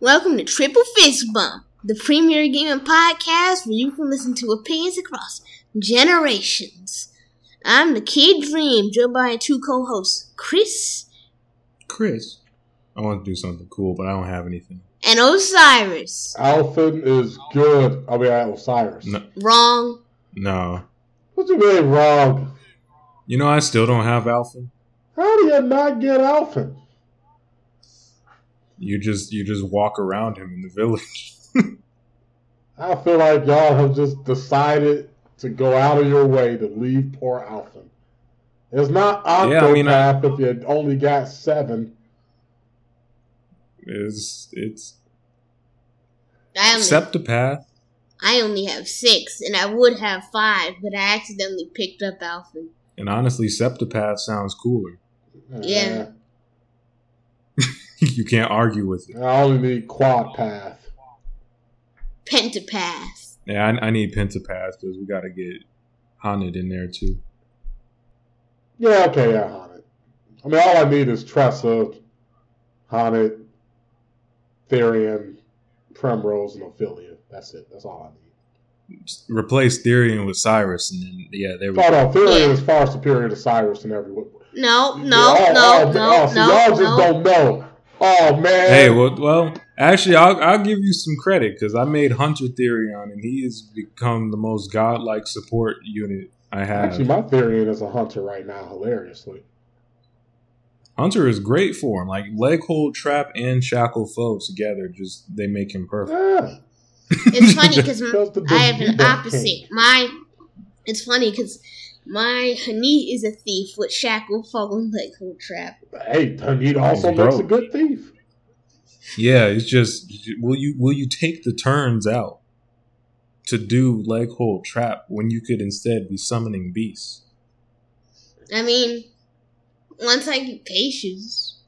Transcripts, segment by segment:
Welcome to Triple Fist Bump, the premier gaming podcast where you can listen to opinions across generations. I'm the Kid Dream, joined by two co-hosts, Chris Chris, I want to do something cool, but I don't have anything. and Osiris. Alfyn is good. I mean, Osiris. No, Wrong. no. What you mean wrong? You know, I still don't have Alfyn. How do you not get Alfyn? You just you just walk around him in the village. I feel like y'all have just decided to go out of your way to leave poor Alfyn. It's not Octopath Yeah, I mean, I- if you only got seven. It's it's I only, Septopath. I only have six, and I would have five, but I accidentally picked up Alfyn. And honestly, Septopath sounds cooler. Yeah. you can't argue with it. I only need quad path. Pentapath. Yeah, I, I need Pentapath because we got to get Haned in there too. Yeah, okay, yeah, Haunted. I mean, all I need is Tressa, Haunted, Therion, Primrose, and Ophilia. That's it. That's all I need. Just replace Therion with Cyrus, and then yeah, there we Oh, go. no, Therion Yeah. is far superior to Cyrus in every way. No, no, Yeah, oh, no, oh, no, oh, so no, y'all just no. don't know. Oh man. Hey, well, well, actually, I'll I'll give you some credit because I made Hunter Therion, and he has become the most godlike support unit I have. Actually, my Therion is a hunter right now. Hilariously. Hunter is great for him. Like leg hold trap and shackle foes together, just they make him perfect. Yeah. It's funny because Because I have an opposite. My, it's funny because my H'aanit is a thief with shackle, fall, and leg hold trap. Hey, Tanit also Bro. makes a good thief. Yeah, it's just will you will you take the turns out to do leg hold trap when you could instead be summoning beasts? I mean, once I get patience,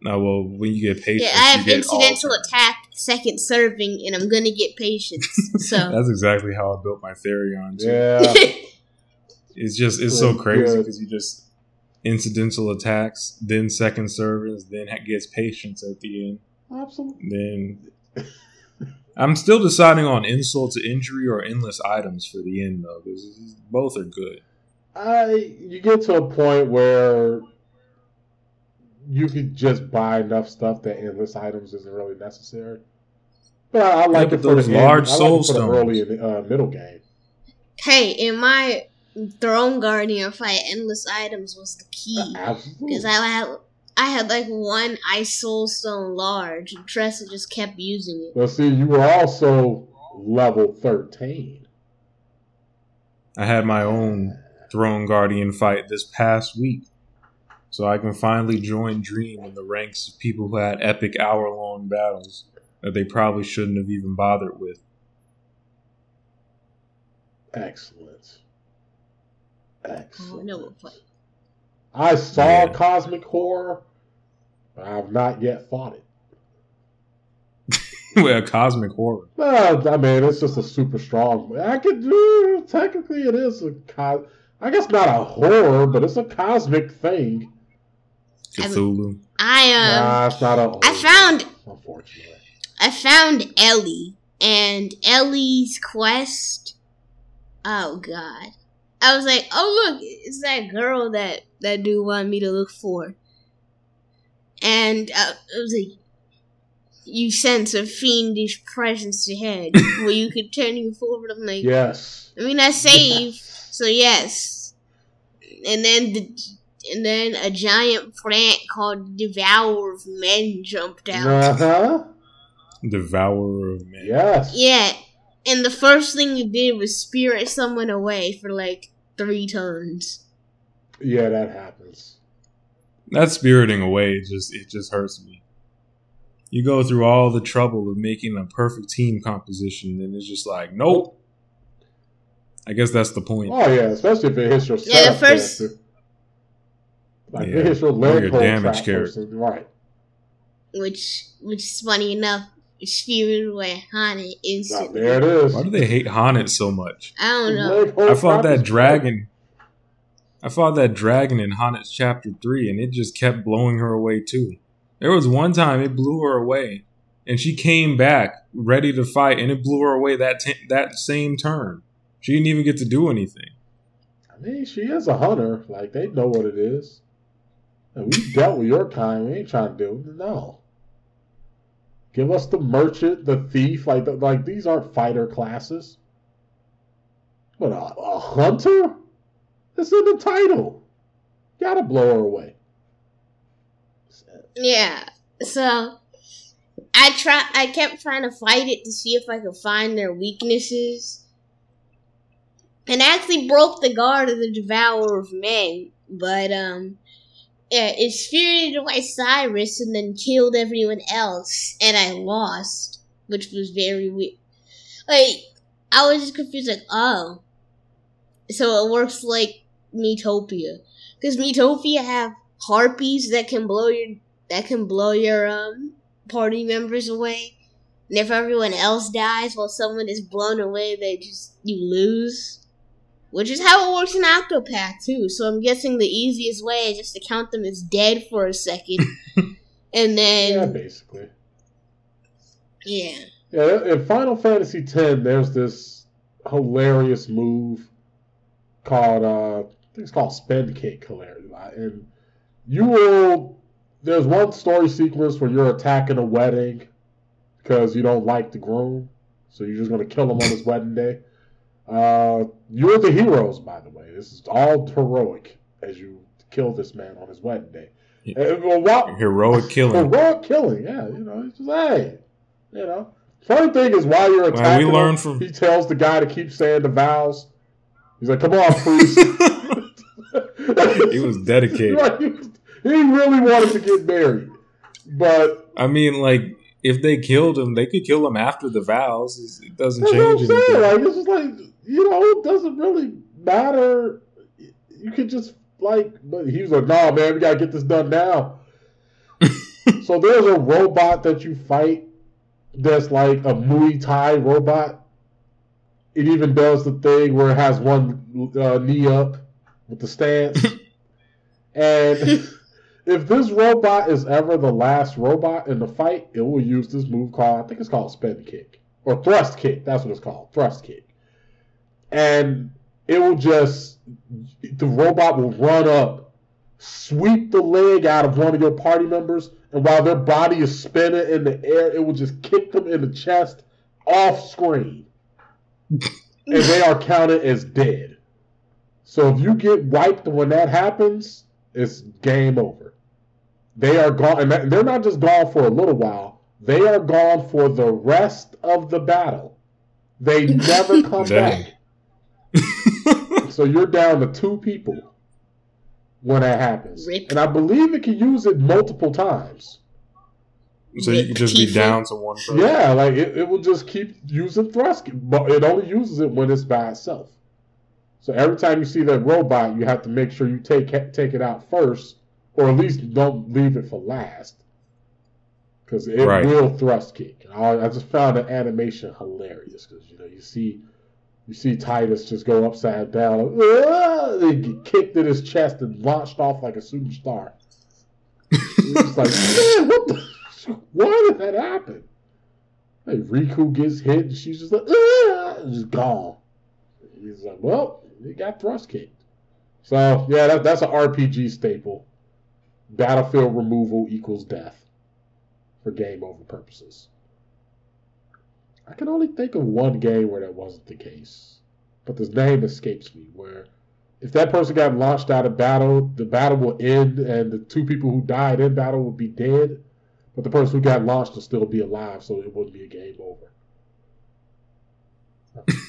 No, well, when you get patience, yeah, I you have get incidental turns. attack, second serving, and I'm gonna get patience. So That's exactly how I built my Therion too. Yeah. It's just it's so crazy because you just incidental attacks, then second servants, then gets patience at the end. Absolutely. Then I'm still deciding on insult to injury or endless items for the end though, because both are good. I you get to a point where you could just buy enough stuff that endless items isn't really necessary. But I, I like but it for those the large end, I soul like it for the stones. early and uh, middle game. hey, in my Throne Guardian fight, endless items was the key. Uh, uh, Absolutely. Because I had I had like one ice soul stone large, and Tressa just kept using it. But see, you were also level thirteen. I had my own Throne Guardian fight this past week. So I can finally join Dream in the ranks of people who had epic hour long battles that they probably shouldn't have even bothered with. Excellent. Oh, Excellent. what fight. I saw Yeah. Cosmic Horror, but I have not yet fought it. well, cosmic horror. Well, I mean, it's just a super strong. I could do. Technically, it is a. Co- I guess not a horror, but it's a cosmic thing. Cthulhu. I um nah, it's not a. Horror, I found Unfortunately. I found Ellie and Ellie's quest. Oh God! I was like, oh look, it's that girl that that dude wanted me to look for, and uh, it was like. You sense a fiendish presence ahead where you could turn you forward. I'm like, Yes. I mean, I saved, so yes. And then the, and then a giant plant called Devourer of Men jumped out. Uh huh. Devourer of men. Yes. Yeah, and the first thing you did was spirit someone away for like three turns. Yeah, that happens. That spiriting away it just it just hurts me. You go through all the trouble of making a perfect team composition, and it's just like, nope. I guess that's the point. Oh yeah, especially if it hits your Yeah, the first- character. Like Yeah, it hits your or leg your hold damage character. right? Which, which is funny enough, spirited away Hana Now, instantly. there it is. Why do they hate Haunted so much? I don't know. I fought that dragon. I fought that dragon in Haunted chapter three, and it just kept blowing her away too. There was one time it blew her away, and she came back ready to fight, and it blew her away that t- that same turn. She didn't even get to do anything. I mean, she is a hunter. Like they know what it is. And we dealt with your kind. We ain't trying to do it. No. Give us the merchant, the thief. Like, the, like these aren't fighter classes. But a, a hunter? It's in the title. Gotta blow her away. Yeah. So I try I kept trying to fight it to see if I could find their weaknesses. And I actually broke the guard of the Devourer of Men, but um yeah, spirited away Cyrus and then killed everyone else, and I lost, which was very weird. Like, I was just confused, like, oh. So it works like Metopia. Because Metopia have harpies that can blow your that can blow your um party members away. And if everyone else dies while someone is blown away, they just you lose. Which is how it works in Octopath too. So I'm guessing the easiest way is just to count them as dead for a second, and then Yeah, basically. yeah, Yeah, in Final Fantasy X, there's this hilarious move called uh, I think it's called Spend Kick. Hilarious, and you will. There's one story sequence where you're attacking a wedding because you don't like the groom, so you're just gonna kill him on his wedding day. Uh, you're the heroes, by the way. This is all heroic as you kill this man on his wedding day. Yeah. And, well, what, Heroic killing. Heroic killing, yeah. You know, it's just hey, you know. Funny thing is, while you're Well, we attacking, him, from- he tells the guy to keep saying the vows. He's like, "Come on, priest." he was dedicated. He, was- he really wanted to get married, but I mean, like, if they killed him, they could kill him after the vows. It doesn't that's what I'm change anything. Like, it's just like you know, it doesn't really matter. You could just like, but he was like, "Nah, man, we gotta get this done now." so there's a robot that you fight that's like a Muay Thai robot. It even does the thing where it has one uh, knee up with the stance. and if this robot is ever the last robot in the fight, it will use this move called I think it's called spin kick or thrust kick. That's what it's called, thrust kick. And it will just the robot will run up, sweep the leg out of one of your party members, and while their body is spinning in the air, it will just kick them in the chest off screen. and they are counted as dead. So if you get wiped when that happens, it's game over. They are gone, and they're not just gone for a little while. They are gone for the rest of the battle. They never come back. So you're down to two people when that happens, Rip. and I believe it can use it multiple times. so you could just be down to one person. Yeah, like it, it will just keep using thrust, but it only uses it when it's by itself. So every time you see that robot, you have to make sure you take take it out first, or at least don't leave it for last, because it Right. will thrust kick. I, I just found the animation hilarious because you know you see you see Tidus just go upside down, "Ah!" and get kicked in his chest and launched off like a shooting star. It's like, man, what the? Why did that happen? Hey, Rikku gets hit, and she's just like, ah, just gone. He's like, well, he got thrust kicked. So yeah, that, that's an RPG staple. Battlefield removal equals death for game over purposes. I can only think of one game where that wasn't the case, but the name escapes me. Where if that person got launched out of battle, the battle will end, and the two people who died in battle will be dead, but the person who got launched will still be alive, so it wouldn't be a game over.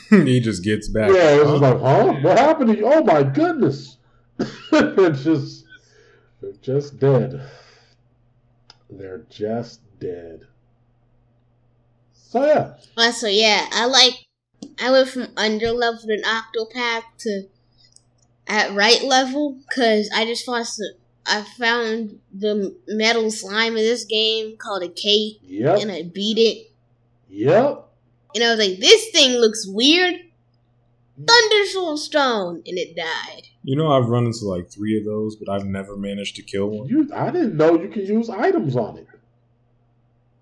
he just gets back. Yeah, it's Huh? just like, huh? What happened to you? Oh my goodness! they're just, they're just dead. They're just dead. So yeah, Also, yeah, I like. I went from under level in Octopath to at right level because I just lost. The, I found the metal slime in this game called a cake, yep, and I beat it. yep. And I was like, "This thing looks weird." Thunder Soul Stone, and it died. You know, I've run into like three of those, but I've never managed to kill one. You, I didn't know you could use items on it.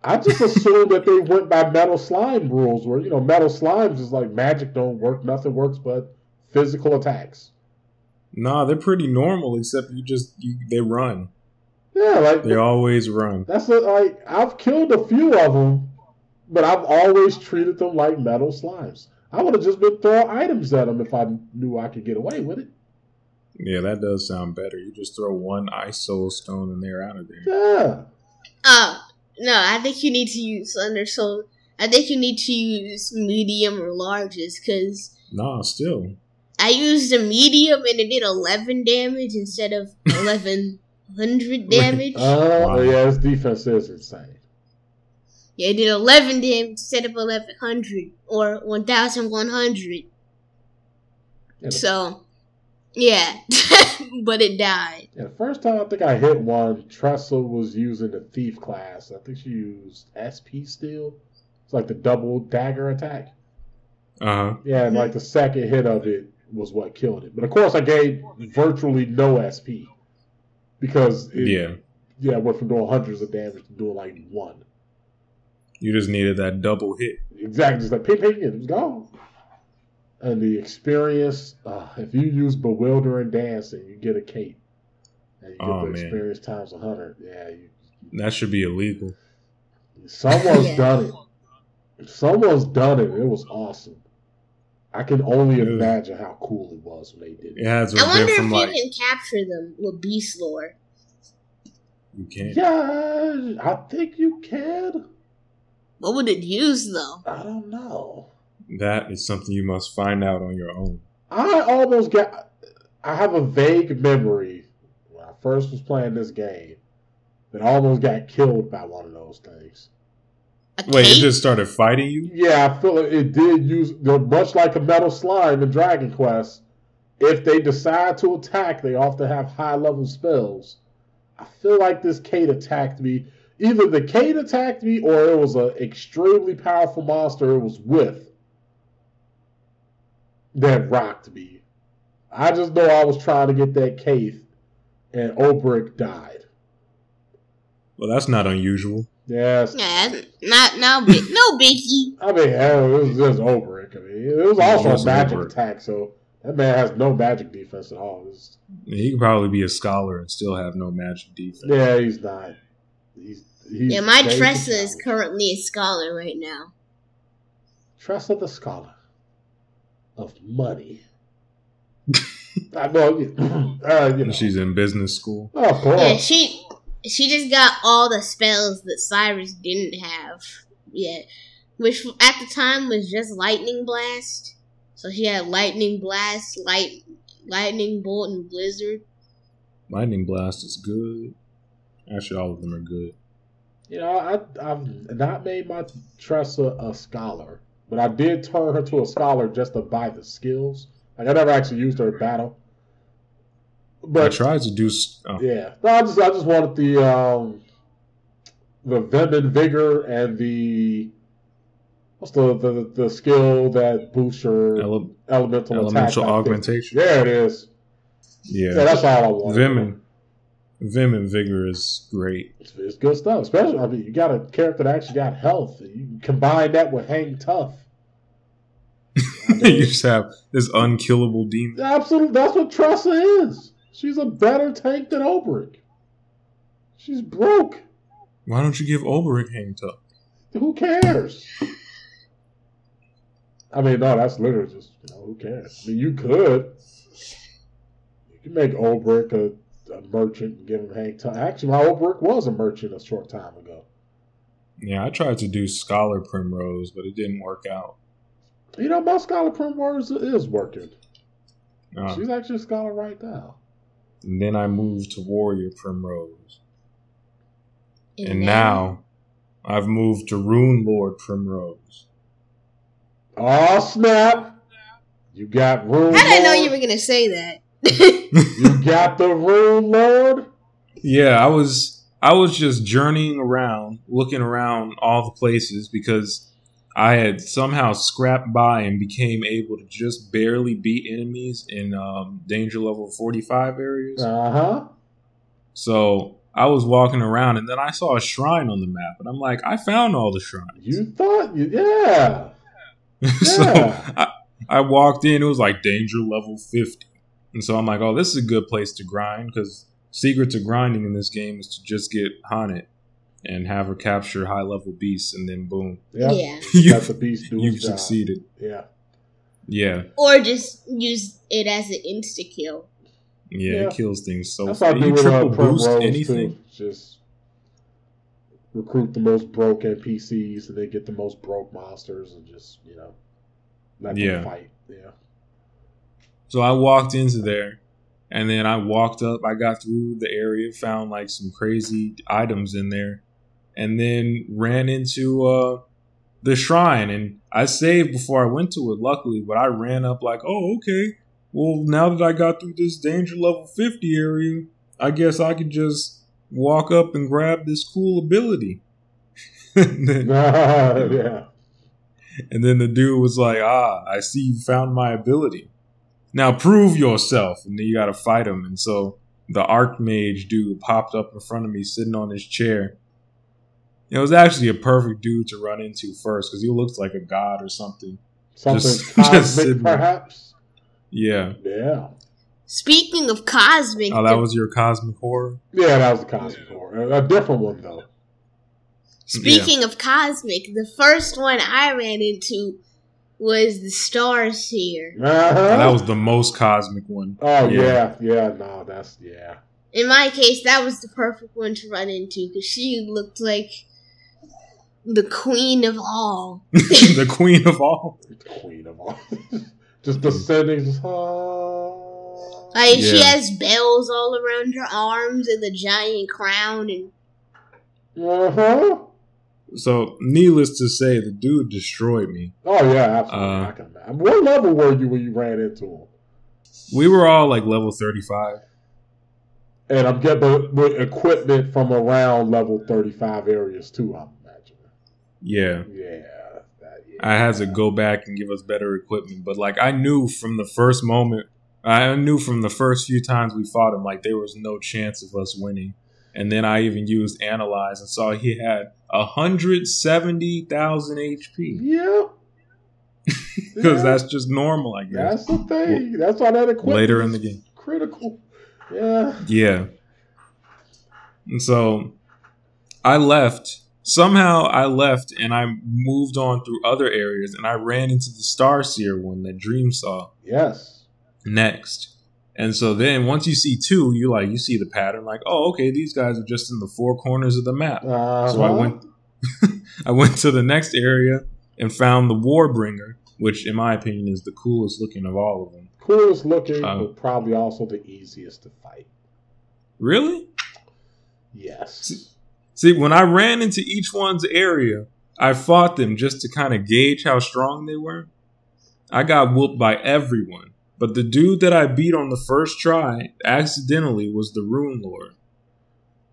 I just assumed that they went by metal slime rules, where you know metal slimes is like magic don't work, nothing works but physical attacks. Nah, they're pretty normal, except you just you, they run. Yeah, like They always run. that's a, like I've killed a few of them, but I've always treated them like metal slimes. I would have just been throwing items at them if I knew I could get away with it. Yeah, that does sound better. You just throw one ice soul stone and they're out of there. Yeah, Oh no, I think you need to use under soul. I think you need to use medium or larges because Nah, still. I used a medium and it did eleven damage instead of eleven hundred damage. uh, Wow. yeah, his defense is insane. yeah, it did eleven damage instead of eleven hundred or one thousand one hundred. Yeah, So, yeah, but it died. Yeah, the first time I think I hit one, Tressa was using the thief class. I think she used SP steel. It's like the double dagger attack. Uh huh. Yeah, and like the second hit of it was what killed it. But of course, I gave virtually no SP because it, Yeah. yeah, it went from doing hundreds of damage to doing like one. You just needed that double hit. Exactly, just like ping ping, and it was gone. And the experience, uh, if you use bewildering dancing, you get a cape, and you get Oh, the man. experience times a hundred. Yeah, you, That should be illegal. Someone's Yeah. done it. Someone's done it. It was awesome. I can only Ugh. imagine how cool it was when they did It it. has a I wonder if from you can capture them with beast lore. you can't. Yeah, I think you can. What would it use though? I don't know. That is something you must find out on your own. I almost got. I have a vague memory when I first was playing this game that I almost got killed by one of those things. Wait, it just started fighting you? Yeah, I feel like it did use. Much like a metal slime in Dragon Quest. If they decide to attack, they often have high level spells. I feel like this cait attacked me. Either the cait attacked me, or it was an extremely powerful monster it was with that rocked me. I just know I was trying to get that cait, and Olberic died. Well, that's not unusual. Yes. Yeah, not no big, no biggie. I mean, hell, it was just Olberic. I mean, it was also a magic Olberic. attack, so that man has no magic defense at all. It's- He could probably be a scholar and still have no magic defense. yeah, he's not. He's, he's Yeah, my Tressa is currently a scholar right now. Tressa the scholar of money. I know. Uh, you know. She's in business school. Oh, of course. Yeah, she she just got all the spells that Cyrus didn't have yet, which at the time was just lightning blast. So she had lightning blast, light lightning bolt, and blizzard. Lightning Blast is good. Actually, all of them are good. You know, I, I've not made my Tressa a scholar, but I did turn her to a scholar just to buy the skills. Like I never actually used her in battle. I tried to do. Oh, yeah, no, I just I just wanted the um the vim and vigor and the what's the the, the skill that boosts your ele- elemental elemental 50. augmentation. There it is. Yeah, Yeah. that's all I want. Vim and Vim and Vigor is great. It's, it's good stuff. Especially, I mean, you got a character that actually got health. You combine that with Hang Tough. I mean, you just have this unkillable demon. absolutely, that's what Tressa is. She's a better tank than Olberic. She's broke. Why don't you give Olberic hang tough? Who cares? I mean, no, that's literally just you know who cares. I mean, you could. You can make Obrick a, a merchant and give him Hang Tough. Actually, my Olberic was a merchant a short time ago. Yeah, I tried to do Scholar Primrose, but it didn't work out. You know, my Scholar Primrose is working. Uh, She's actually a scholar right now. and then I moved to Warrior Primrose. And then- now I've moved to Rune Lord Primrose. Oh snap! You got room. I did I know you were gonna say that? You got the room, Lord. Yeah, I was I was just journeying around, looking around all the places because I had somehow scrapped by and became able to just barely beat enemies in um, danger level forty five areas. Uh huh. So I was walking around and then I saw a shrine on the map, and I'm like, I found all the shrines. You thought, you, yeah. so I, I walked in, it was like danger level 50. And so I'm like, oh, this is a good place to grind because secret to grinding in this game is to just get Haunted and have her capture high level beasts, and then boom, Yeah. Yeah. you, Got the beast doing you've job. succeeded. Yeah. Yeah, Or just use it as an insta kill. yeah, Yeah. it kills things so That's fast. how I do You uh, triple boost anything. too. Just recruit the most broke NPCs and then get the most broke monsters and just, you know, let Yeah. them fight. Yeah. So I walked into there, and then I walked up. I got through the area, found like some crazy items in there, and then ran into uh, the shrine. And I saved before I went to it, luckily. But I ran up like, oh, okay. Well, now that I got through this danger level fifty area, I guess I could just walk up and grab this cool ability. and, then, yeah. and then the dude was like, ah, I see you found my ability. Now prove yourself. And then you got to fight him. And so the Archmage dude popped up in front of me sitting on his chair. It was actually a perfect dude to run into first because he looks like a god or something. Something Just- just cosmic, sitting there. perhaps. Yeah. Yeah. Speaking of cosmic, Oh, that was your cosmic horror? Yeah, that was the cosmic horror. A, a different one though. speaking of cosmic, the first one I ran into was the Star Seer. Uh-huh. That was the most cosmic one. Oh Yeah. yeah. yeah, no, that's yeah. In my case, that was the perfect one to run into because she looked like the queen of all. the queen of all. The queen of all. just descending. Just, ah. Like she has bells all around her arms and the giant crown, and Uh-huh. So, needless to say, the dude destroyed me. Oh yeah, absolutely. Uh, I can imagine. What level were you when you ran into him? We were all like level 35. And I'm getting with equipment from around level 35 areas too. I'm imagining. Yeah. Yeah. That, yeah. I had to go back and give us better equipment. But like I knew from the first moment, I knew from the first few times we fought him, like there was no chance of us winning. And then I even used analyze and saw he had hundred seventy thousand HP Yeah. because Yeah. that's just normal, I guess. That's the thing. That's why that equipment Later in the game, critical. Yeah. yeah. And so I left. Somehow I left and I moved on through other areas and I ran into the Star Seer one that Dream saw. Yes. next. And so then once you see two, you like you see the pattern, like, oh, okay, these guys are just in the four corners of the map. Uh-huh. So I went I went to the next area and found the Warbringer, which in my opinion is the coolest looking of all of them. coolest looking, Uh, but probably also the easiest to fight. Really? Yes. See, when I ran into each one's area, I fought them just to kind of gauge how strong they were. I got whooped by everyone. But the dude that I beat on the first try accidentally was the Rune Lord.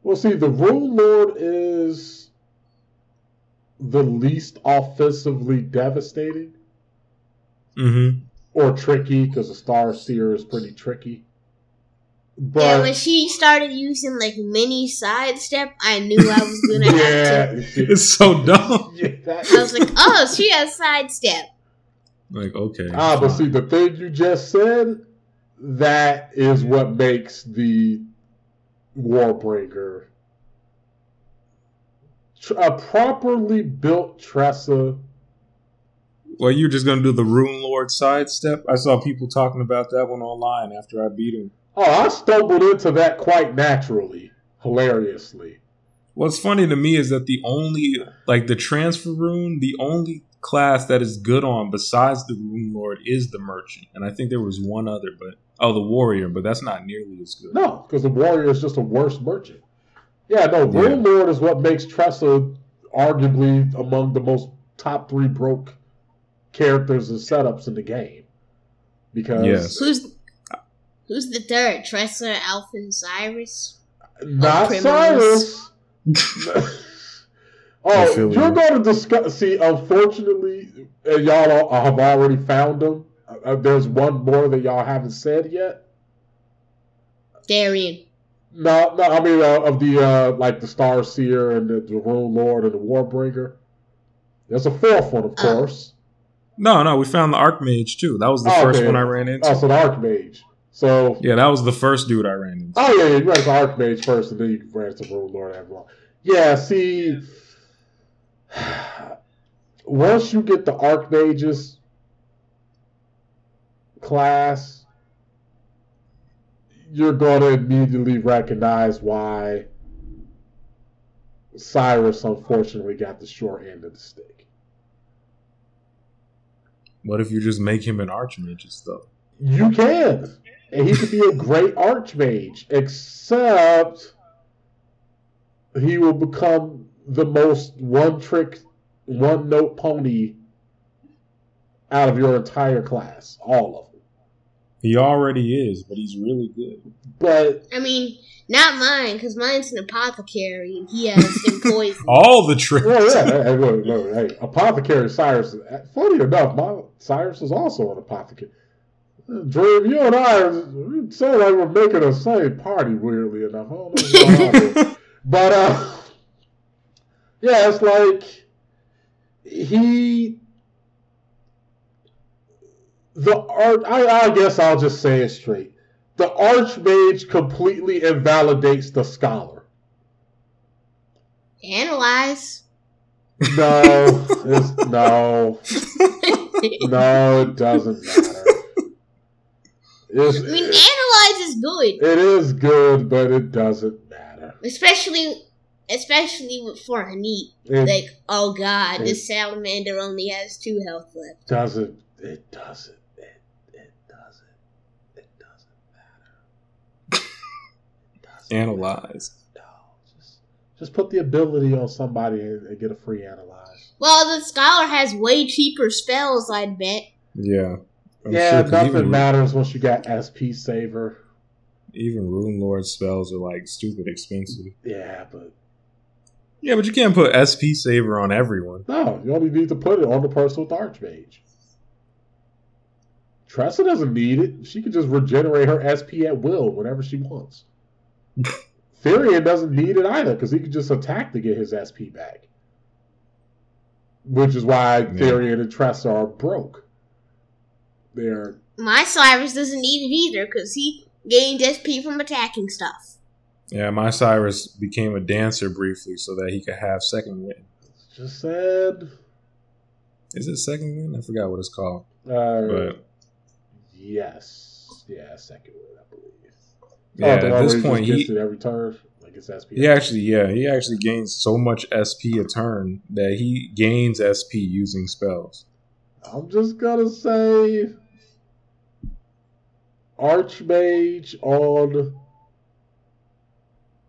Well, see, the Rune Lord is the least offensively devastating Mm-hmm. or tricky because the Star Seer is pretty tricky. and But when she started using like mini sidestep, I knew I was gonna have to. yeah, It's so dumb. yeah, that- I was like, oh, she has sidestep. Like, okay. ah, but see, the thing you just said, that is what makes the Warbringer a properly built Tressa. well, you're just gonna do the Rune Lord sidestep. I saw people talking about that one online after I beat him. Oh, I stumbled into that quite naturally, hilariously. What's funny to me is that the only like the transfer rune, the only class that is good on besides the Rune Lord is the Merchant, and I think there was one other, but oh, the Warrior, but that's not nearly as good. No, because the warrior is just a worse merchant. Yeah, no, Yeah. Rune Lord is what makes Tressa arguably among the most top three broke characters and setups in the game. Because Yes. Who's who's the third? Tressa, Alfyn, Cyrus. not Cyrus. I oh, you're you. going to discuss. See, unfortunately, y'all have already found them. Uh, there's one more that y'all haven't said yet. Darian. No, no, I mean uh, of the uh, like the Star Seer and the, the Rune Lord and the Warbringer. There's a fourth one, of Oh. course. No, no, we found the Archmage too. That was the Oh, first okay. one I ran into. Oh, so the Archmage. So Yeah, that was the first dude I ran into. Oh yeah, yeah, you ran to the Archmage first, and then you ran to Rune Lord after all. Yeah, see, once you get the Archmages class, you're going to immediately recognize why Cyrus unfortunately got the short end of the stick. What if you just make him an Archmage though? You can. And he could be a great archmage, except he will become the most one trick, one note pony out of your entire class. All of them. He already is, but he's really good. But I mean, not mine, because mine's an apothecary and he has some poison. All the tricks. well, yeah, hey, hey, look, look, hey, apothecary Cyrus. Funny enough, my Cyrus is also an apothecary. Dream, you and I we sound like we're making the same party. Weirdly enough, I don't know what's going on here. But uh, yeah, it's like he the art. I, I guess I'll just say it straight. The archmage completely invalidates the scholar. Analyze. No, it's, no, no, it doesn't matter. It's, I mean, analyze is good, it is good, but it doesn't matter. especially especially with- for H'aanit. It Like, oh god, it- this salamander only has two health left. doesn't. It doesn't. It, it doesn't. It doesn't matter. It doesn't Analyze. No, just just put the ability on somebody and, and get a free analyze. Well, the scholar has way cheaper spells, I'd bet. Yeah. I'm yeah, sure, 'cause nothing even, matters once you got SP saver. even Rune Lord spells are like stupid expensive. Yeah, but Yeah, but you can't put SP Saver on everyone. no, you only need to put it on the person with the archmage. Tressa doesn't need it. She can just regenerate her SP at will whenever she wants. Therion doesn't need it either because he can just attack to get his SP back. Which is why Therion and Tressa are broke. They're My Cyrus doesn't need it either, because he gained SP from attacking stuff. Yeah, my Cyrus became a dancer briefly so that he could have second win. just said. Is it second win? I forgot what it's called. Uh, But yes, yeah, second win, I believe. yeah, Oh, at this point he every turn, like it's SP. he actually yeah he actually gains so much SP a turn that he gains SP using spells. I'm just gonna say Archmage on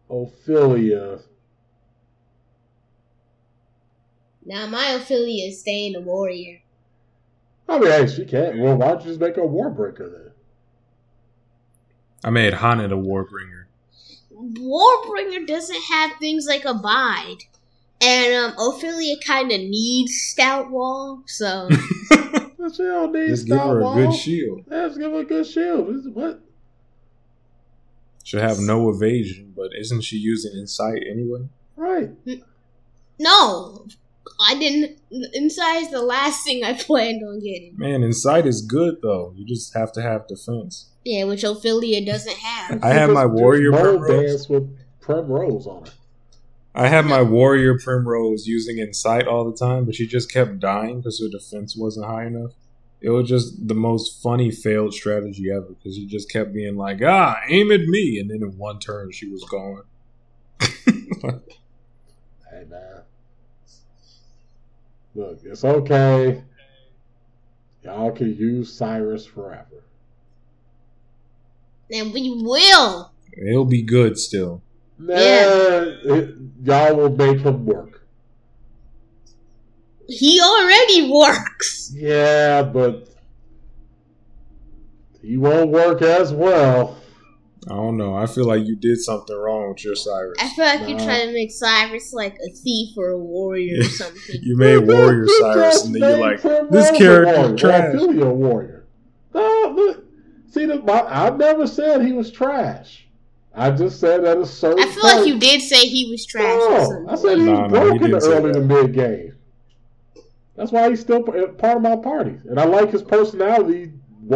Ophilia. Now, my Ophilia is staying a warrior. I mean, hey, she can't. Well, why don't you just make her a Warbringer then? I made H'aanit a Warbringer. Warbringer doesn't have things like Abide. And um, Ophilia kind of needs Stout Wall, so. But she don't need Just give Stout her a Wall. good shield. Yeah, just give her a good shield. This what? She'll have no evasion, but isn't she using insight anyway? Right. no! I didn't. Insight is the last thing I planned on getting. Man, insight is good though. You just have to have defense. Yeah, which Ophilia doesn't have. I have my warrior primrose. dance with Primrose on it. I had my warrior primrose using insight all the time, but she just kept dying because her defense wasn't high enough. It was just the most funny failed strategy ever because she just kept being like, "Ah, aim at me," and then in one turn she was gone. Hey man. Look, it's okay. Y'all can use Cyrus forever. And we will! It'll be good still. Nah, Yeah. it- y'all will make him work. He already works! Yeah, but he won't work as well. I don't know. I feel like you did something wrong with your Cyrus. I feel like you're trying to make Cyrus like a thief or a warrior or something. You made warrior Cyrus, just and then you're made like, Primrose "This a character warrior, trash." Or Ophilia a warrior. No, look. See, the, my, I never said he was trash. I just said at a certain. I feel like you did say he was trash. or No, something. I said he No, was no, he broken didn't say early that. to mid game. That's why he's still part of my party, and I like his personality.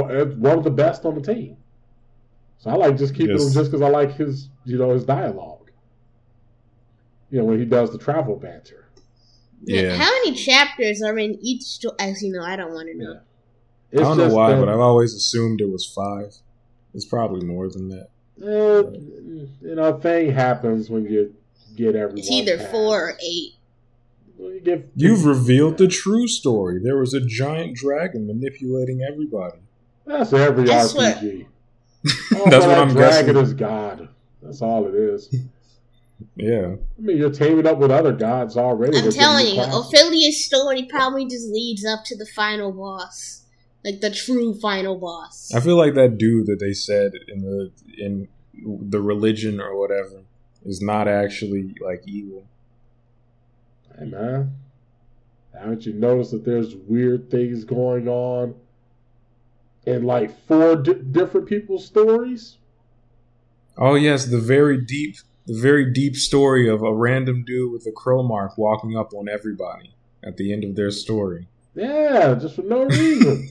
as One of the best on the team. So I like just keeping Yes. him just because I like his, you know, his dialogue. You know, when he does the travel banter. Yeah. How many chapters are in each story? Actually, no, I don't want to know. Yeah. I don't know why, that- but I've always assumed it was five. It's probably more than that. Eh, you know, a thing happens when you get everyone. It's either past. four or eight. When you get, You've revealed the true story. There was a giant dragon manipulating everybody. That's every I swear. RPG. That's what I'm dragon guessing. is God. That's all it is. Yeah. I mean, you're teaming up with other gods already. I'm telling you. Ophilia's story probably just leads up to the final boss, like the true final boss. I feel like that dude that they said in the in the religion or whatever is not actually like evil. Hey man, uh, haven't you noticed that there's weird things going on in like four di- different people's stories? Oh yes, the very deep the very deep story of a random dude with a crow mark walking up on everybody at the end of their story. Yeah, just for no reason.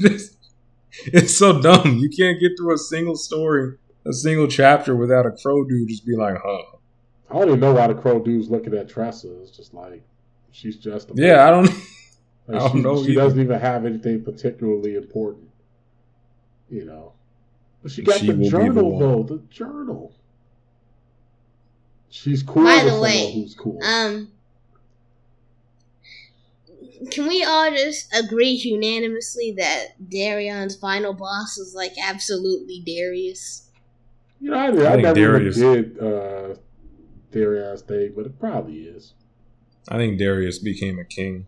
Just- it's so dumb. You can't get through a single story, a single chapter without a crow dude just be like, huh. I don't even know why the crow dude's looking at Tressa. It's just like she's just a Yeah, I don't Like, I don't she, know she either. doesn't even have anything particularly important, you know. But she got She the will be the journal though. The journal. She's cool By the way, who's cool. Um, can we all just agree unanimously that Darion's final boss is like absolutely Darius? you know, I, I, I think never Darius- did uh, Darion's thing, but it probably is. I think Darius became a king.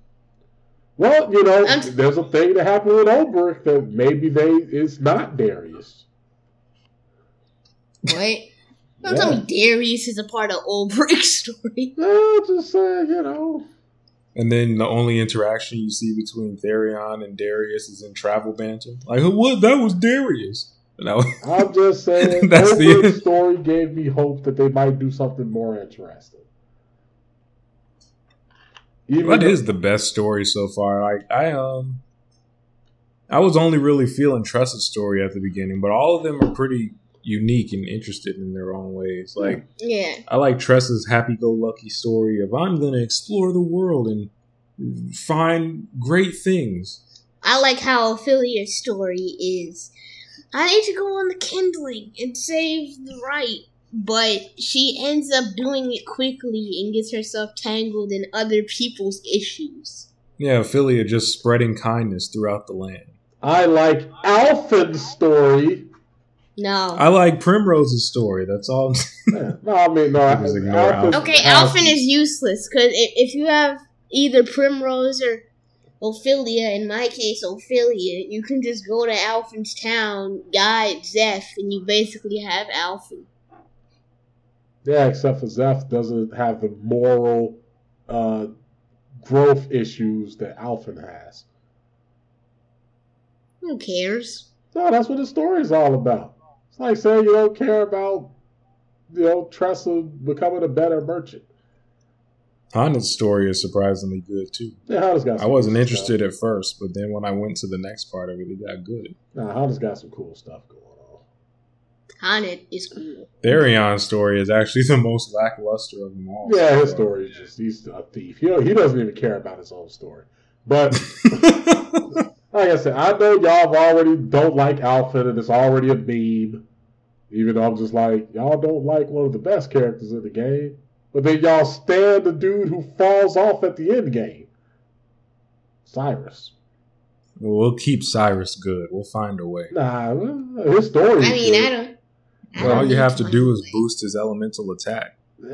Well, you know, I'm- there's a thing that happened with Olberic that maybe they it's not Darius. What? Don't Yeah. tell me Darius is a part of Olberic story. No, just saying, you know. And then the only interaction you see between Therion and Darius is in travel banter. Like, what? That was Darius. And that was, I'm just saying, That's the- story gave me hope that they might do something more interesting. Even What though- is the best story so far? Like I um I was only really feeling Tressa's story at the beginning, but all of them are pretty unique and interested in their own ways. Like Yeah. I like Tressa's happy go lucky story of I'm gonna explore the world and find great things. I like how Ophilia's story is. I need to go on the kindling and save the right. But she ends up doing it quickly and gets herself tangled in other people's issues. Yeah, Ophilia just spreading kindness throughout the land. I like Alfyn's story. No. I like Primrose's story. That's all. Yeah, no, I mean no. Just ignore Alfyn- Alfyn. Okay, Alfyn is useless because if, if you have either Primrose or Ophilia, in my case, Ophilia, you can just go to Alfyn's town, guide Zeph, and you basically have Alfyn. Yeah, except for Zeph doesn't have the moral uh, growth issues that Alfyn has. Who cares? No, that's what the story's all about. It's like saying you don't care about, you know, Tressa becoming a better merchant. Hanna's story is surprisingly good too. Yeah, Hanna's got. I wasn't cool interested Stuff. at first, but then when I went to the next part of it, it got good. Nah, Hanna's got some cool stuff going on. H'aanit is cool. Therion's story is actually the most lackluster of them all. Yeah, his story is just he's a thief. He he doesn't even care about his own story. But like I said, I know y'all already don't like Alfyn, and it's already a meme. Even though I'm just like, y'all don't like one of the best characters in the game. But then y'all stand the dude who falls off at the end game. Cyrus. well, we'll keep Cyrus good. We'll find a way. Nah, his story. I mean, I don't. I Well, don't all you have to do is boost his elemental attack.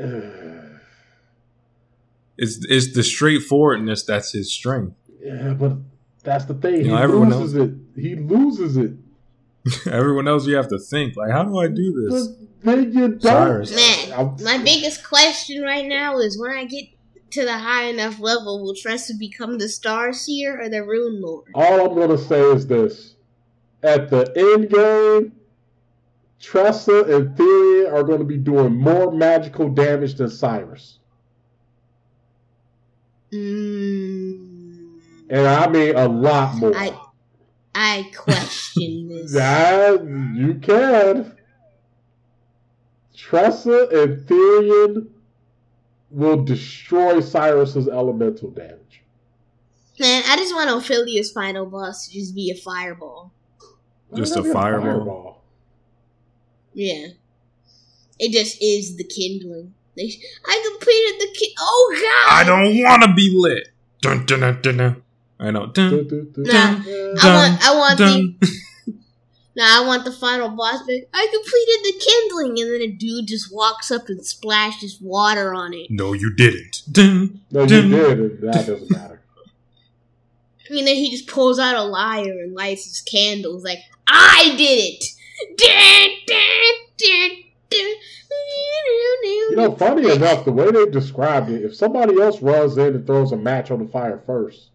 It's it's the straightforwardness that's his strength. Yeah, but that's the thing. You he know, everyone loses it. He loses it. Everyone else, you have to think like, how do I do this? then you. Cyrus. Man, my biggest question right now is when I get to the high enough level, will Tressa become the Star Seer or the Rune Lord? All I'm gonna say is this: at the end game, Tressa and Therion are going to be doing more magical damage than Cyrus. Mm, And I mean a lot more. I I question this. That you can. Tressa and Therion will destroy Cyrus's elemental damage. Man, I just want Ophilia's final boss to just be a fireball. Just a that be fireball? Yeah. It just is the kindling. I completed the ki- Oh god! I don't want to be lit. Dun, dun, dun, dun, dun. I know. Dun, Du- du- du- Nah, dun. I want I want the dun. no, I want the final boss but I completed the kindling and then a dude just walks up and splashes water on it. No, you didn't. Dun. No, you did, and that doesn't matter. And then he just pulls out a lyre and lights his candles like I did it. Dun, dun, dun, dun. You know, funny enough, the way they described it, if somebody else runs in and throws a match on the fire first,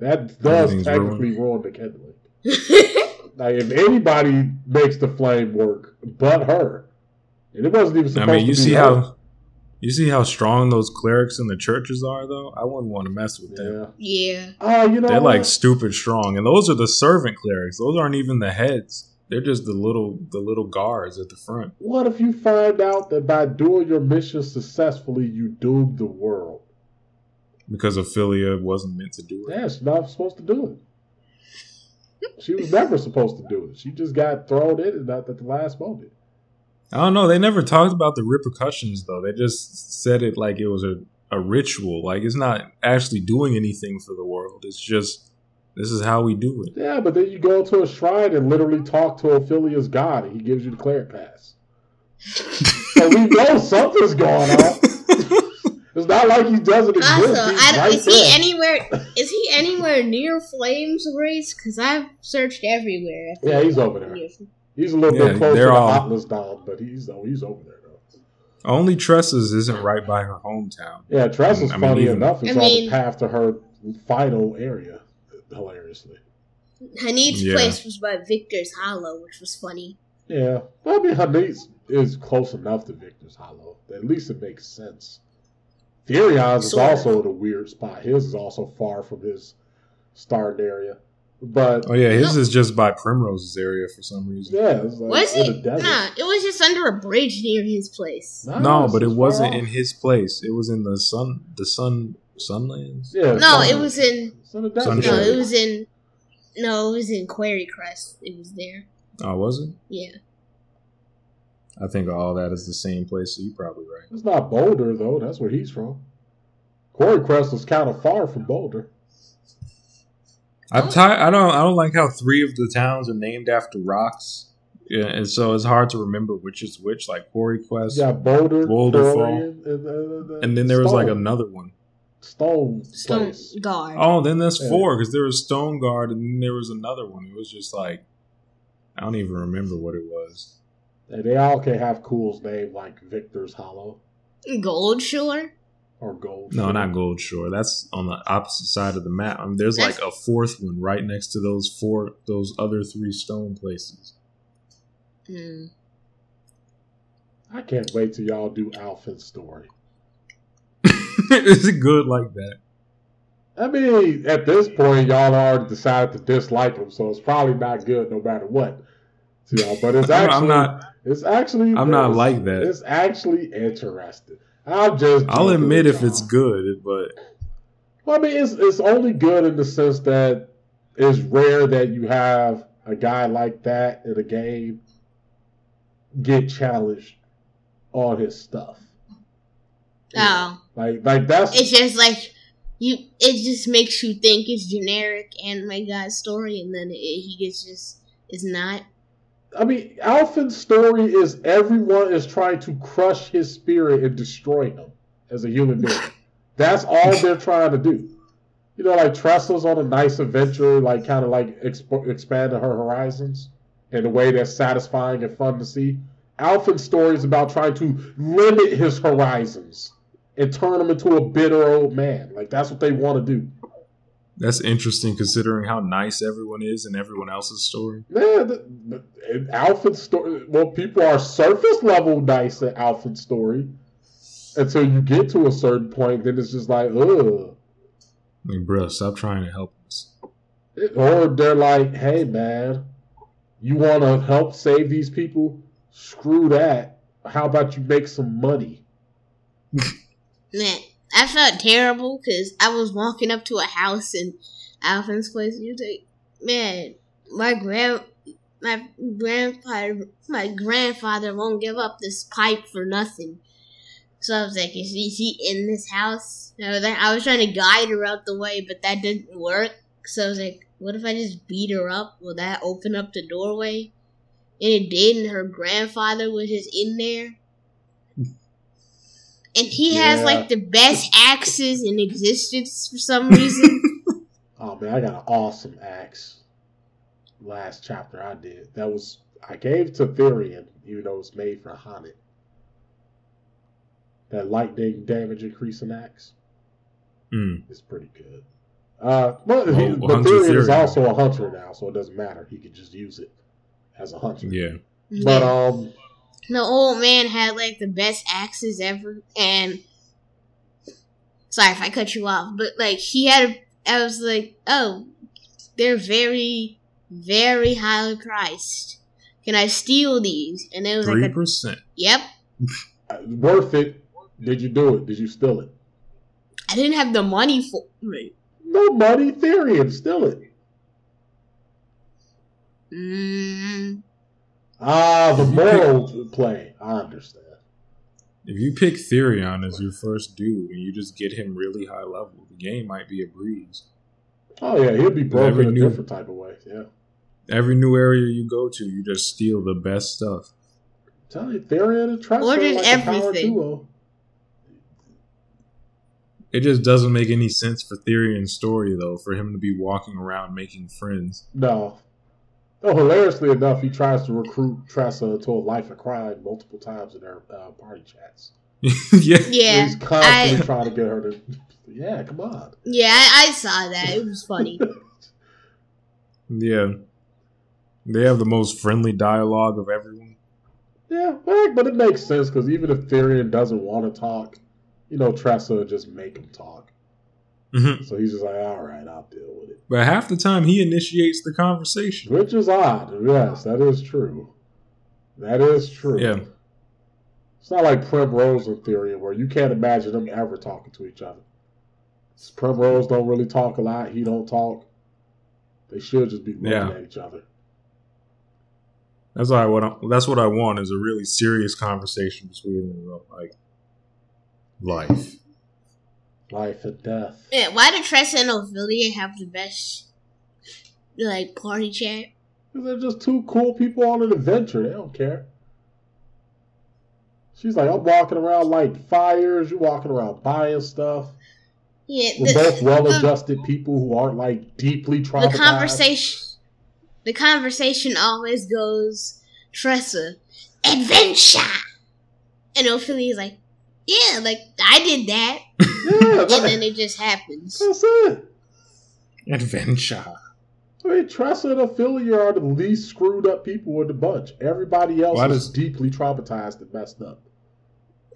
that does Everything's technically ruin the kindling. Like, if anybody makes the flame work but her, and it wasn't even I mean, you to be see her. how you see how strong those clerics in the churches are, though. I wouldn't want to mess with them. Yeah. yeah. Oh, you know They're what? like stupid strong, and those are the servant clerics. Those aren't even the heads. They're just the little the little guards at the front. What if you find out that by doing your mission successfully, you doomed the world? Because Ophilia wasn't meant to do it. Yeah, she's not supposed to do it. She was never supposed to do it. She just got thrown in at the last moment. I don't know. They never talked about the repercussions though. They just said it like it was a, a ritual. Like it's not actually doing anything for the world. It's just this is how we do it. Yeah, but then you go to a shrine and literally talk to Ophilia's god, and he gives you the cleric pass. so we know something's going on. It's not like he doesn't exist. Also, He's I don't, right is he anywhere? Is he anywhere near Flames Race? Because I've searched everywhere. Yeah, he's over there. He's a little Yeah, bit closer they're to all- Atlasdam, but he's oh, he's over there though. Only Tressa's isn't right by her hometown. Yeah, Tress is I mean, funny even- enough. Is I on the path to her final area. Hilariously. H'aanit's Yeah. place was by Victor's Hollow, which was funny. Yeah, well, I mean, H'aanit's is close enough to Victor's Hollow. At least it makes sense. Therion's is Sort also in a weird spot. His is also far from his starred area. But Oh yeah, his is just by Primrose's area for some reason. yeah, it's like Was in it? the. Nah, it was just under a bridge near his place. Nah, No, but it wasn't far in his place. It was in the sun, the sun, sunlands. Yeah, No, it's it was in. It's in the desert. Sunshine. No, it was in. No, it was in Quarry Crest. It was there. Oh, was it? Yeah. I think all that is the same place. So you're probably right. It's not Boulder though. That's where he's from. Quarry Crest is kind of far from Boulder. I'm tired. I don't. I don't like how three of the towns are named after rocks. Yeah, and so it's hard to remember which is which. Like Quarry Quest, You got Boulder, Boulder Quarry, Fall. and, and, uh, and then there was like another one. Stone Stone place. Guard. Oh, then there's Yeah. four because there was Stone Guard, and then there was another one. It was just like I don't even remember what it was. And they all can have cool names like Victor's Hollow Gold Shore. or Gold. No, Shore. not Gold Shore. That's on the opposite side of the map. I mean, there's like a fourth one right next to those four, those other three stone places. Hmm. I can't wait till y'all do Alfyn's story. Is it good like that? I mean, at this point, y'all already decided to dislike him, so it's probably not good no matter what. To y'all, but it's I'm- actually, I'm not. It's actually, I'm not like that. It's actually interesting. I'm just. I'll admit if it's good, but Well, I mean, it's it's only good in the sense that it's rare that you have a guy like that in a game get challenged on his stuff. Oh, Like, like that's it's just like you. It just makes you think it's generic and my God's story, and then it, he gets just is not. I mean, Alfyn's story is everyone is trying to crush his spirit and destroy him as a human being. That's all they're trying to do. You know, like Tressa's on a nice adventure, like kind of like exp- expanding her horizons in a way that's satisfying and fun to see. Alfyn's story is about trying to limit his horizons and turn him into a bitter old man. Like that's what they want to do. That's interesting considering how nice everyone is in everyone else's story. Man, the, the, Alfyn's story, well, people are surface level nice in Alfyn's story until you get to a certain point. Then it's just like, ugh. Like, bro, stop trying to help us. Or they're like, hey, man, you want to help save these people? Screw that. How about you make some money? I felt terrible because I was walking up to a house in Alfyn's place. Was like, "Man, my grand, my grandfather, my grandfather won't give up this pipe for nothing." So I was like, "Is he, is he in this house?" I was, like, I was trying to guide her out the way, but that didn't work. So I was like, "What if I just beat her up? Will that open up the doorway?" And it did, and her grandfather was just in there. And he has like the best axes in existence for some reason. Oh man, I got an awesome axe. Last chapter I did. That was I gave to Therion, even though it's made for H'aanit. That lightning damage increasing axe Mm. is pretty good. Uh, but, he, Well, but Hunter Therion is also a hunter now, so it doesn't matter. He could just use it as a hunter. Yeah. But um, the old man had like the best axes ever, and sorry if I cut you off, but like he had, I was like, oh, they're very, very highly priced. Can I steal these? And it was Three like, a, percent. yep. worth it. Did you do it? Did you steal it? I didn't have the money for it. No money, Therion, steal it. Mm, Ah, the moral play. I understand. If you pick Therion as your first dude and you just get him really high level, the game might be a breeze. Oh yeah, he'll be broken Every a new- different type of way. Yeah. Every new area you go to, you just steal the best stuff. Tell you, Therion and Tressa Or are just like a power everything. duo. It just doesn't make any sense for Therion's story, though, for him to be walking around making friends. No. Oh, hilariously enough, he tries to recruit Tressa into a life of crime multiple times in their uh, party chats. yeah. yeah, He's constantly I- trying to get her to. Yeah, come on. yeah, I, I saw that. It was funny. Yeah. They have the most friendly dialogue of everyone. Yeah, but it makes sense because even if Therion doesn't want to talk, you know, Tressa just make him talk. Mhm. So he's just like, all right, I'll deal with it. But half the time, he initiates the conversation. Which is odd. Yes, that is true. That is true. Yeah. It's not like Primrose and Therion where you can't imagine them ever talking to each other. Primrose don't really talk a lot. He don't talk. They should just be looking Yeah. at each other. That's what I, that's what I want is a really serious conversation between them about like life. Life and death. Yeah, why did Tressa and Ophilia have the best like party chat? They're just two cool people on an adventure. They don't care. She's like, I'm walking around lighting fires. You're walking around buying stuff. Yeah, We're both well-adjusted people who aren't like deeply troubled. the conversation. The conversation always goes Tressa adventure, and Ophilia's like, yeah, like I did that, Yeah, and then it just happens. that's it. Adventure. I mean, Tressa and Ophilia are the least screwed up people in the bunch. Everybody else Why is does- deeply traumatized and messed up.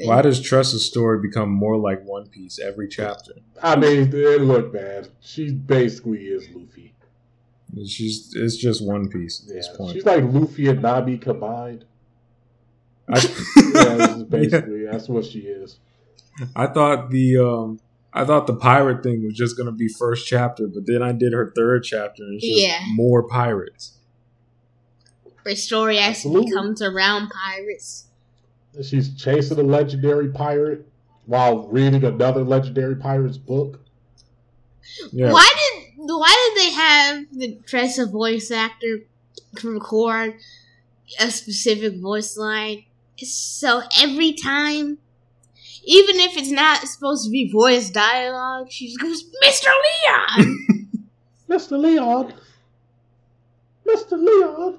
Why does Tressa's story become more like One Piece every chapter? I mean, it look bad. She basically is Luffy. She's it's just One Piece at this point. she's like Luffy and Nami combined. I, Yeah, this is basically that's what she is. I thought the um I thought the pirate thing was just gonna be first chapter, but then I did her third chapter and it's just Yeah. more pirates. Her story actually Absolutely. comes around pirates. She's chasing a legendary pirate while reading another legendary pirate's book. Yeah. Why did why did they have the Tressa voice actor record a specific voice line? So every time, even if it's not supposed to be voice dialogue, she just goes, "Mr. Leon." Mr. Leon. Mr. Leon.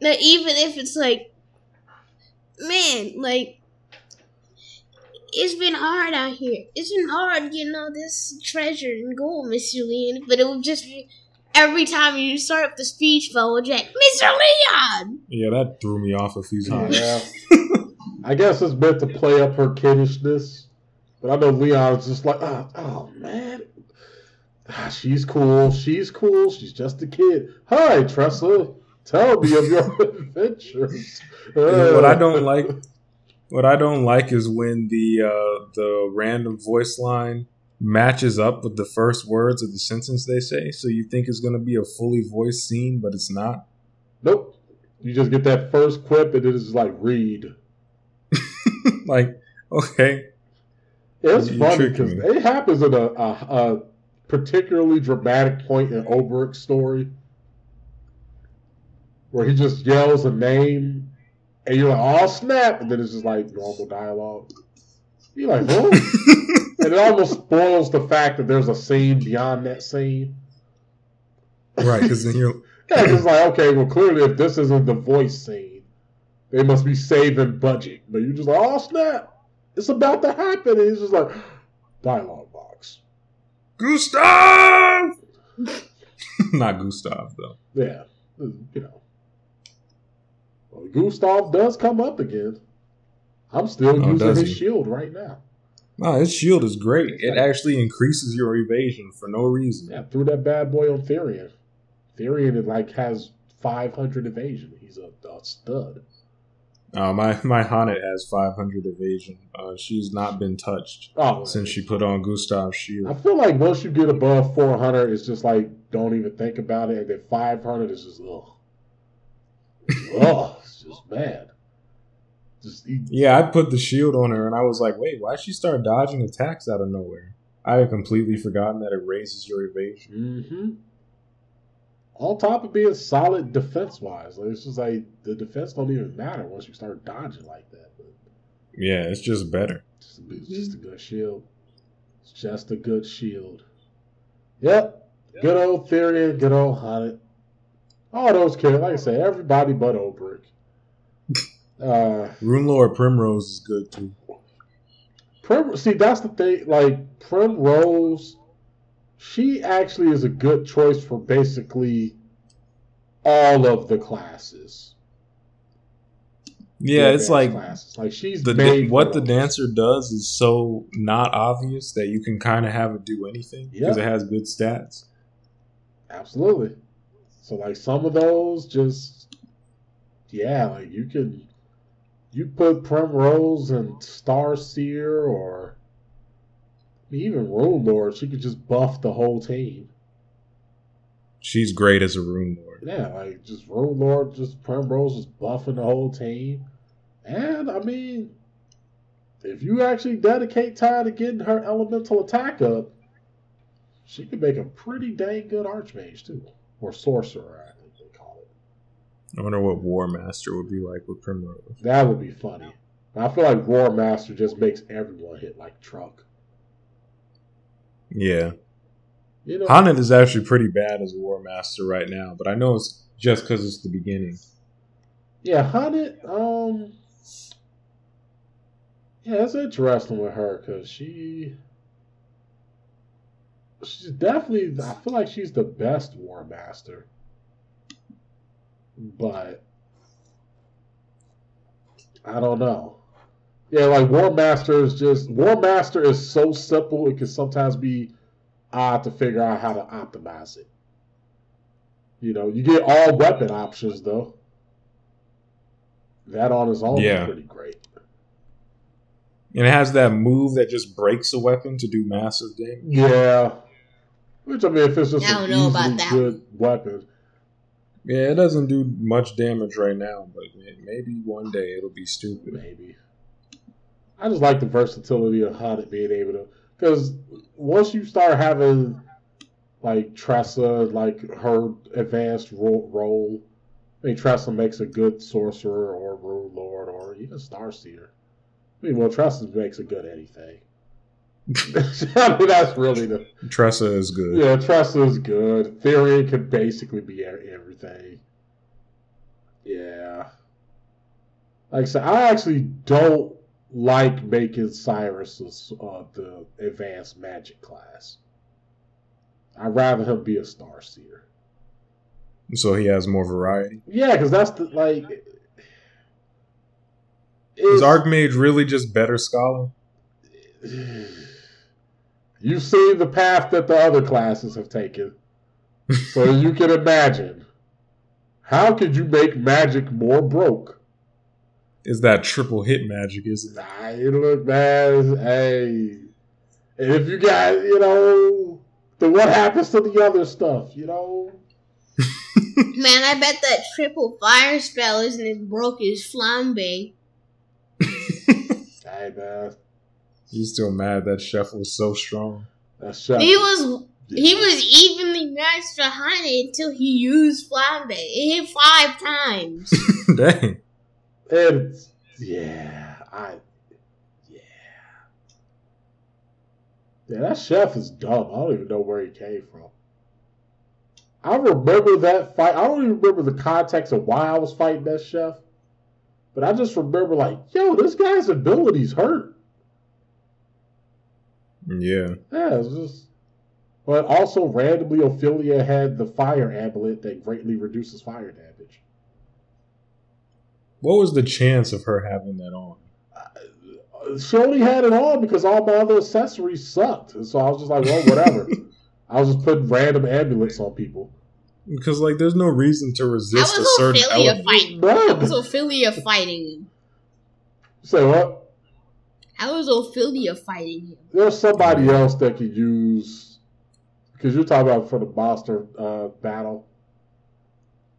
Now, even if it's like, man, like it's been hard out here. It's been hard getting all this treasure and gold, Mr. Leon. But it would just be every time you start up the speech bubble, Jack, Mr. Leon. Yeah, that threw me off a few times. Yeah. I guess it's meant to play up her kiddishness. But I know Leon's just like, oh, oh man. Ah, She's cool. She's cool. She's just a kid. Hi, Tressa. Tell me of your adventures. Yeah, what I don't like, what I don't like is when the uh, the random voice line matches up with the first words of the sentence they say. So you think it's going to be a fully voiced scene, but it's not. Nope. You just get that first quip and it is like read. like, okay, It's You funny because it happens at a, a, a particularly dramatic point in Olberic's story where he just yells a name and you're like, oh snap! And then it's just like normal dialogue. You're like, what? and it almost spoils the fact that there's a scene beyond that scene. right? Because then you're Yeah, it's like, okay, well, clearly, if this isn't the voice scene, they must be saving budget. But you're just like, oh, snap. It's about to happen. And it's just like, dialogue box. Gustav. not Gustav though. Yeah, you know. Well, Gustav does come up again. I'm still Oh, using his he? shield right now. No, his shield is great. It actually increases your evasion for no reason. Yeah, threw that bad boy on Therion. Therion, like, has 500 evasion. He's a, a stud. Uh, my my H'aanit has 500 evasion. Uh, she's not been touched Oh, since she put on Gustav's shield. I feel like once you get above 400, it's just like don't even think about it, and then 500 is just ugh, ugh, it's just bad. Just Yeah, I put the shield on her, and I was like, wait, why she start dodging attacks out of nowhere? I had completely forgotten that it raises your evasion. hmm On top of being solid defense wise, like, it's just like the defense don't even matter once you start dodging like that. But Yeah, it's just better. it's, it's just a good shield. It's just a good shield. Yep, good old Therion, good old H'aanit. All those kids, like I say, everybody but Olberic. Uh, Rune Lord Primrose is good too. Prim, see, that's the thing. Like Primrose, she actually is a good choice for basically all of the classes. Yeah, it's like classes. like she's the made what the dancer does is so not obvious that you can kind of have it do anything because Yeah. it has good stats. Absolutely. So like some of those just yeah, like you could you put Primrose and Star Seer or even Rune Lord, she could just buff the whole team. She's great as a Rune Lord. Yeah, like just Rune Lord, just Primrose is buffing the whole team. And I mean if you actually dedicate time to getting her elemental attack up, she could make a pretty dang good archmage too. Or sorcerer, I think they call it. I wonder what War Master would be like with Primrose. That would be funny. I feel like War Master just makes everyone hit like truck. Yeah, You know, is actually pretty bad as a War Master right now, but I know it's just because it's the beginning. yeah, H'aanit. Um, yeah, it's interesting with her because she, she's definitely. I feel like she's the best War Master, but I don't know. Yeah, like War Master is just War Master is so simple it can sometimes be odd to figure out how to optimize it. You know, you get all weapon options though. That on its own Yeah. is pretty great. And it has that move that just breaks a weapon to do massive damage. Yeah. Which I mean, if it's just I an don't know about easily that good weapon, Yeah, it doesn't do much damage right now, but maybe one day it'll be stupid. maybe. I just like the versatility of H'aanit being able to, because once you start having like Tressa, like her advanced ro- role, I mean Tressa makes a good sorcerer or rune lord or even Starseer. I mean, well, Tressa makes a good anything. I mean, that's really the Tressa is good. Yeah, Tressa is good. Theory could basically be everything. Yeah. Like I said, I actually don't like making Cyrus uh, the advanced magic class. I'd rather him be a star seer. So he has more variety. Yeah, because that's the like. Is Archmage really just better scholar? You see the path that the other classes have taken, so you can imagine. How could you make magic more broke? Is that triple hit magic? Is it? Nah, you look, man. Hey, and if you got, you know, then what happens to the other stuff? You know. Man, I bet that triple fire spell isn't as broke as flambe. hey man, You still mad that chef was so strong? that's chef. He was he was evenly matched behind it until he used flambe. Eh, it hit five times. Dang. And yeah, I yeah. Yeah, that chef is dumb. I don't even know where he came from. I remember that fight. I don't even remember the context of why I was fighting that chef. But I just remember like, yo, this guy's abilities hurt. Yeah. Yeah, it's just but also randomly Ophilia had the fire amulet that greatly reduces fire damage. What was the chance of her having that on? Uh, she only had it on because all my other accessories sucked. And so I was just like, well, whatever. I was just putting random amulets on people. Because like, there's no reason to resist a was certain Ophilia element. fighting? How None. was Ophilia fighting him? Say what? How was Ophilia fighting him? There's somebody else that could use because you're talking about for the monster uh, battle.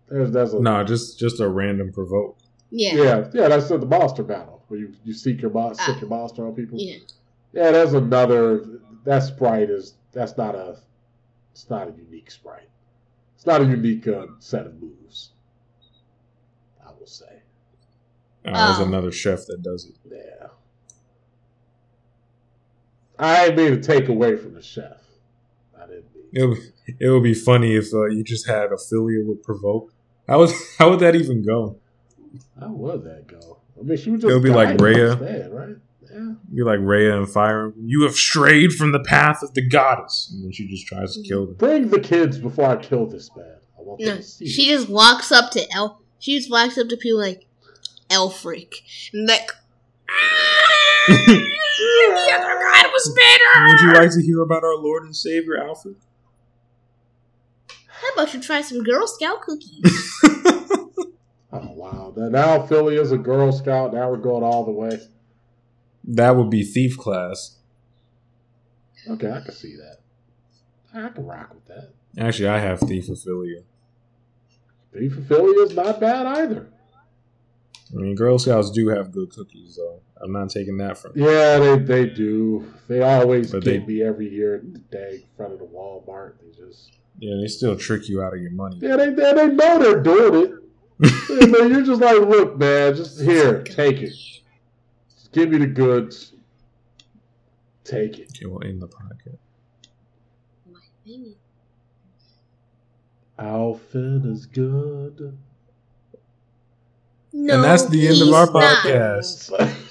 There's there's a No, just just a random provoke. Yeah. yeah yeah that's the monster battle where you you seek your boss, Ah. sick your monster on people. Yeah. Yeah, there's another. That sprite is that's not a. It's not a unique sprite. It's not a unique uh, set of moves. I will say. Uh, there's Oh. another chef that does it. Yeah. I ain't mean to take away from the chef. I didn't mean. It would, it would be funny if uh, you just had Ophilia with provoke. How would how would that even go? How would that go? I mean, she would just. It would be like guide Rhea. instead, right? Yeah. You're like Rhea and Fire. You have strayed from the path of the goddess, and then she just tries to kill them. Bring the kids before I kill this man. I want No, to see. she it. just walks up to El. She just walks up to people like Aelfric, and like. The other god was better. Would you like to hear about our Lord and Savior Alfred? How about you try some Girl Scout cookies? Oh wow! Now- Now Philly is a Girl Scout. Now we're going all the way. that would be thief class. Okay, I can see that. I can rock with that. Actually, I have thief Ophilia. Thief Philly is not bad either. I mean, Girl Scouts do have good cookies, though. I'm not taking that from. you. Yeah, they they do. They always But get they- me every year in the day in front of the Walmart. They just Yeah, they still trick you out of your money. yeah, they they, they know they're doing it. And then you're just like, look, man, just here, take it. Just give me the goods. Take it. Okay, we'll end the podcast. Alfyn is good. No, And that's the end of he's our not. podcast.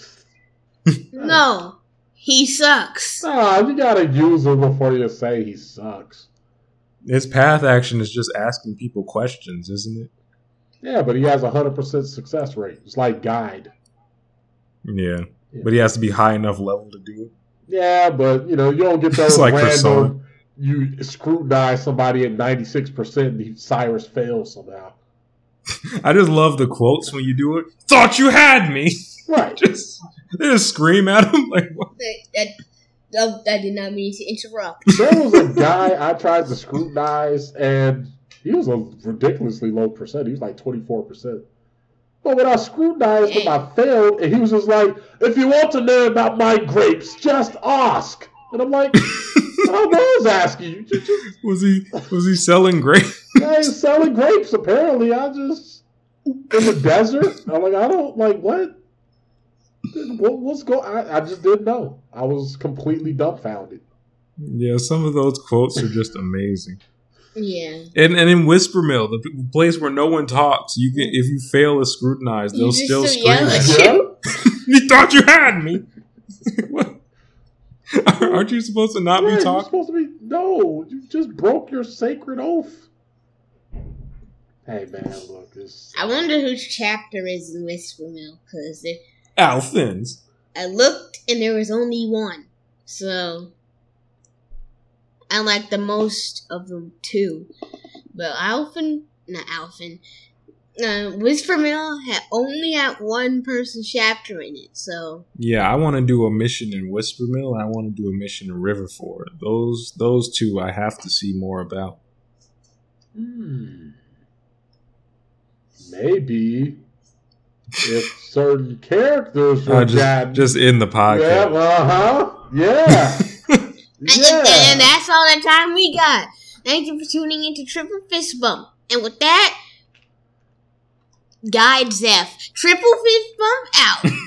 No, he sucks. Nah, you gotta use him before you say he sucks. His path action is just asking people questions, isn't it? Yeah, but he has a hundred percent success rate. It's like guide. Yeah. Yeah. But he has to be high enough level to do it. Yeah, but you know, you don't get those It's like random. Persona. You scrutinize somebody at ninety six percent, and Cyrus fails somehow. I just love the quotes when you do it. Thought you had me. Right. just they just scream at him like what? That, that, that, that did not mean to interrupt. there was a guy I tried to scrutinize, and he was a ridiculously low percent. He was like twenty four percent. But when I scrutinized him, I failed, and he was just like, "If you want to know about my grapes, just ask." And I'm like, "I was asking you. Just, just was he was he selling grapes? I ain't selling grapes. Apparently, I just in the desert. I'm like, I don't like what. What, what's going? I, I just didn't know. I was completely dumbfounded. yeah, some of those quotes are just amazing. Yeah. And and in Whisper Mill, the place where no one talks, you can if you fail to scrutinize, they'll just still still scream. at at you. You thought you had me. what? Aren't you supposed to not Right, be you're talking? supposed to be. No, you just broke your sacred oath. Hey man, look, this. I wonder whose chapter is in Whisper Mill because Alfyn's. I looked and there was only one. So I like the most of them too. But Alfyn, not Alfyn, uh, Whisper Mill had only had one person chapter in it. So Yeah, I want to do a mission in Whisper Mill. I want to do a mission in Riverford. Those those two I have to see more about. Hmm. Maybe if certain characters were Uh, just gotten- just in the yeah, podcast. uh huh, yeah, and, and- yeah. and that's all the time we got. Thank you for tuning into Triple Fist Bump. And with that, guide Zeph. Triple Fist Bump out.